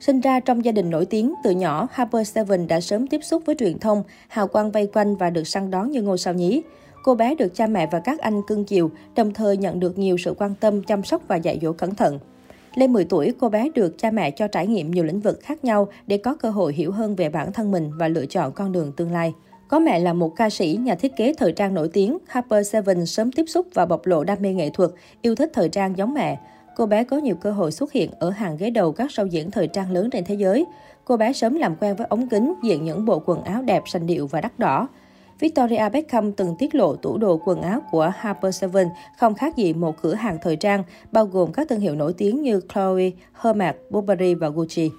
Sinh ra trong gia đình nổi tiếng, từ nhỏ, Harper Seven đã sớm tiếp xúc với truyền thông, hào quang vây quanh và được săn đón như ngôi sao nhí. Cô bé được cha mẹ và các anh cưng chiều, đồng thời nhận được nhiều sự quan tâm, chăm sóc và dạy dỗ cẩn thận. Lên 10 tuổi, cô bé được cha mẹ cho trải nghiệm nhiều lĩnh vực khác nhau để có cơ hội hiểu hơn về bản thân mình và lựa chọn con đường tương lai. Có mẹ là một ca sĩ, nhà thiết kế thời trang nổi tiếng, Harper Seven sớm tiếp xúc và bộc lộ đam mê nghệ thuật, yêu thích thời trang giống mẹ. Cô bé có nhiều cơ hội xuất hiện ở hàng ghế đầu các show diễn thời trang lớn trên thế giới. Cô bé sớm làm quen với ống kính, diện những bộ quần áo đẹp, sành điệu và đắt đỏ. Victoria Beckham từng tiết lộ tủ đồ quần áo của Harper Seven không khác gì một cửa hàng thời trang, bao gồm các thương hiệu nổi tiếng như Chloe, Hermes, Burberry và Gucci.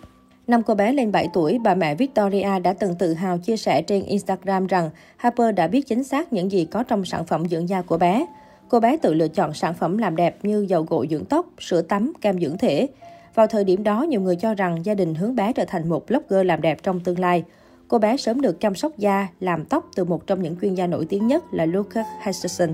Năm cô bé lên 7 tuổi, bà mẹ Victoria đã từng tự hào chia sẻ trên Instagram rằng Harper đã biết chính xác những gì có trong sản phẩm dưỡng da của bé. Cô bé tự lựa chọn sản phẩm làm đẹp như dầu gội dưỡng tóc, sữa tắm, kem dưỡng thể. Vào thời điểm đó, nhiều người cho rằng gia đình hướng bé trở thành một blogger làm đẹp trong tương lai. Cô bé sớm được chăm sóc da, làm tóc từ một trong những chuyên gia nổi tiếng nhất là Lucas Hutcherson.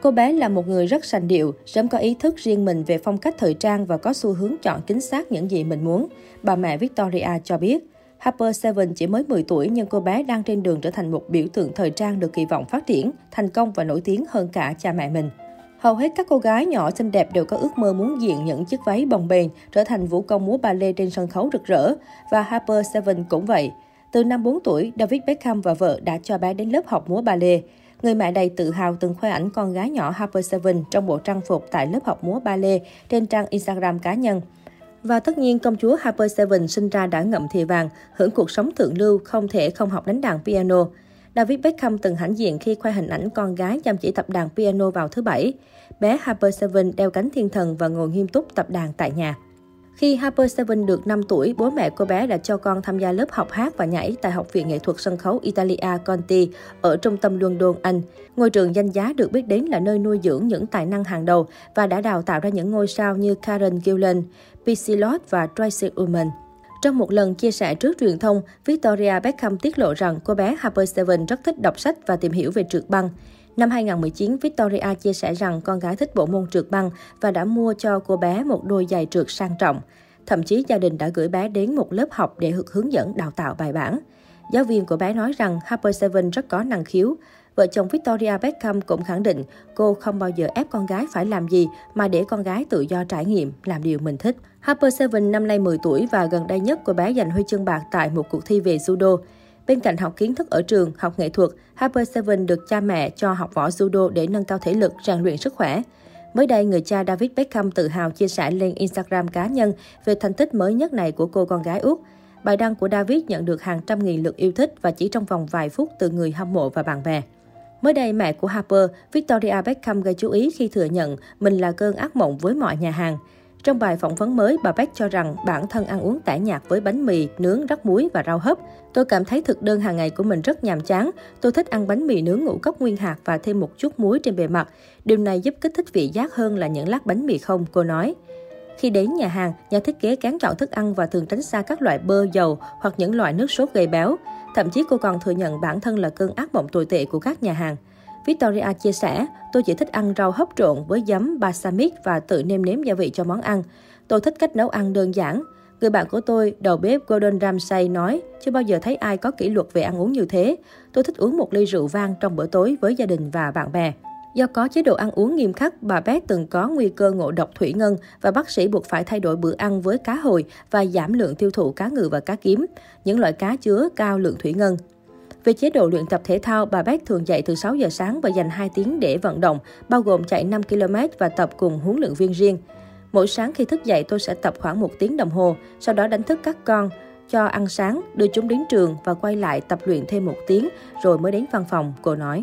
Cô bé là một người rất sành điệu, sớm có ý thức riêng mình về phong cách thời trang và có xu hướng chọn chính xác những gì mình muốn. Bà mẹ Victoria cho biết. Harper Seven chỉ mới 10 tuổi nhưng cô bé đang trên đường trở thành một biểu tượng thời trang được kỳ vọng phát triển, thành công và nổi tiếng hơn cả cha mẹ mình. Hầu hết các cô gái nhỏ xinh đẹp đều có ước mơ muốn diện những chiếc váy bồng bềnh, trở thành vũ công múa ballet trên sân khấu rực rỡ. Và Harper Seven cũng vậy. Từ năm 4 tuổi, David Beckham và vợ đã cho bé đến lớp học múa ballet. Người mẹ đầy tự hào từng khoe ảnh con gái nhỏ Harper Seven trong bộ trang phục tại lớp học múa ballet trên trang Instagram cá nhân. Và tất nhiên, công chúa Harper Seven sinh ra đã ngậm thìa vàng, hưởng cuộc sống thượng lưu, không thể không học đánh đàn piano. David Beckham từng hãnh diện khi khoe hình ảnh con gái chăm chỉ tập đàn piano vào thứ Bảy. Bé Harper Seven đeo cánh thiên thần và ngồi nghiêm túc tập đàn tại nhà. Khi Harper Seven được 5 tuổi, bố mẹ cô bé đã cho con tham gia lớp học hát và nhảy tại Học viện Nghệ thuật Sân khấu Italia Conti ở trung tâm London, Anh. Ngôi trường danh giá được biết đến là nơi nuôi dưỡng những tài năng hàng đầu và đã đào tạo ra những ngôi sao như Karen Gillan, PC và Tracy Ullman. Trong một lần chia sẻ trước truyền thông, Victoria Beckham tiết lộ rằng cô bé Harper Seven rất thích đọc sách và tìm hiểu về trượt băng. Năm 2019, Victoria chia sẻ rằng con gái thích bộ môn trượt băng và đã mua cho cô bé một đôi giày trượt sang trọng. Thậm chí gia đình đã gửi bé đến một lớp học để được hướng dẫn đào tạo bài bản. Giáo viên của bé nói rằng Harper Seven rất có năng khiếu. Vợ chồng Victoria Beckham cũng khẳng định cô không bao giờ ép con gái phải làm gì mà để con gái tự do trải nghiệm, làm điều mình thích. Harper Seven năm nay 10 tuổi và gần đây nhất cô bé giành huy chương bạc tại một cuộc thi về judo. Bên cạnh học kiến thức ở trường, học nghệ thuật, Harper Seven được cha mẹ cho học võ judo để nâng cao thể lực, rèn luyện sức khỏe. Mới đây, người cha David Beckham tự hào chia sẻ lên Instagram cá nhân về thành tích mới nhất này của cô con gái Úc. Bài đăng của David nhận được hàng trăm nghìn lượt yêu thích và chỉ trong vòng vài phút từ người hâm mộ và bạn bè. Mới đây, mẹ của Harper, Victoria Beckham gây chú ý khi thừa nhận mình là cơn ác mộng với mọi nhà hàng. Trong bài phỏng vấn mới, bà Beck cho rằng bản thân ăn uống tẻ nhạt với bánh mì, nướng, rắc muối và rau hấp. Tôi cảm thấy thực đơn hàng ngày của mình rất nhàm chán. Tôi thích ăn bánh mì nướng ngũ cốc nguyên hạt và thêm một chút muối trên bề mặt. Điều này giúp kích thích vị giác hơn là những lát bánh mì không, cô nói. Khi đến nhà hàng, nhà thiết kế kén chọn thức ăn và thường tránh xa các loại bơ, dầu hoặc những loại nước sốt gây béo. Thậm chí cô còn thừa nhận bản thân là cơn ác mộng tồi tệ của các nhà hàng. Victoria chia sẻ, tôi chỉ thích ăn rau hấp trộn với giấm balsamic và tự nêm nếm gia vị cho món ăn. Tôi thích cách nấu ăn đơn giản. Người bạn của tôi, đầu bếp Gordon Ramsay nói, chưa bao giờ thấy ai có kỷ luật về ăn uống như thế. Tôi thích uống một ly rượu vang trong bữa tối với gia đình và bạn bè. Do có chế độ ăn uống nghiêm khắc, bà Beth từng có nguy cơ ngộ độc thủy ngân và bác sĩ buộc phải thay đổi bữa ăn với cá hồi và giảm lượng tiêu thụ cá ngừ và cá kiếm, những loại cá chứa cao lượng thủy ngân. Về chế độ luyện tập thể thao, bà Beck thường dậy từ 6 giờ sáng và dành 2 tiếng để vận động, bao gồm chạy 5 km và tập cùng huấn luyện viên riêng. Mỗi sáng khi thức dậy tôi sẽ tập khoảng một tiếng đồng hồ, sau đó đánh thức các con, cho ăn sáng, đưa chúng đến trường và quay lại tập luyện thêm một tiếng rồi mới đến văn phòng, cô nói.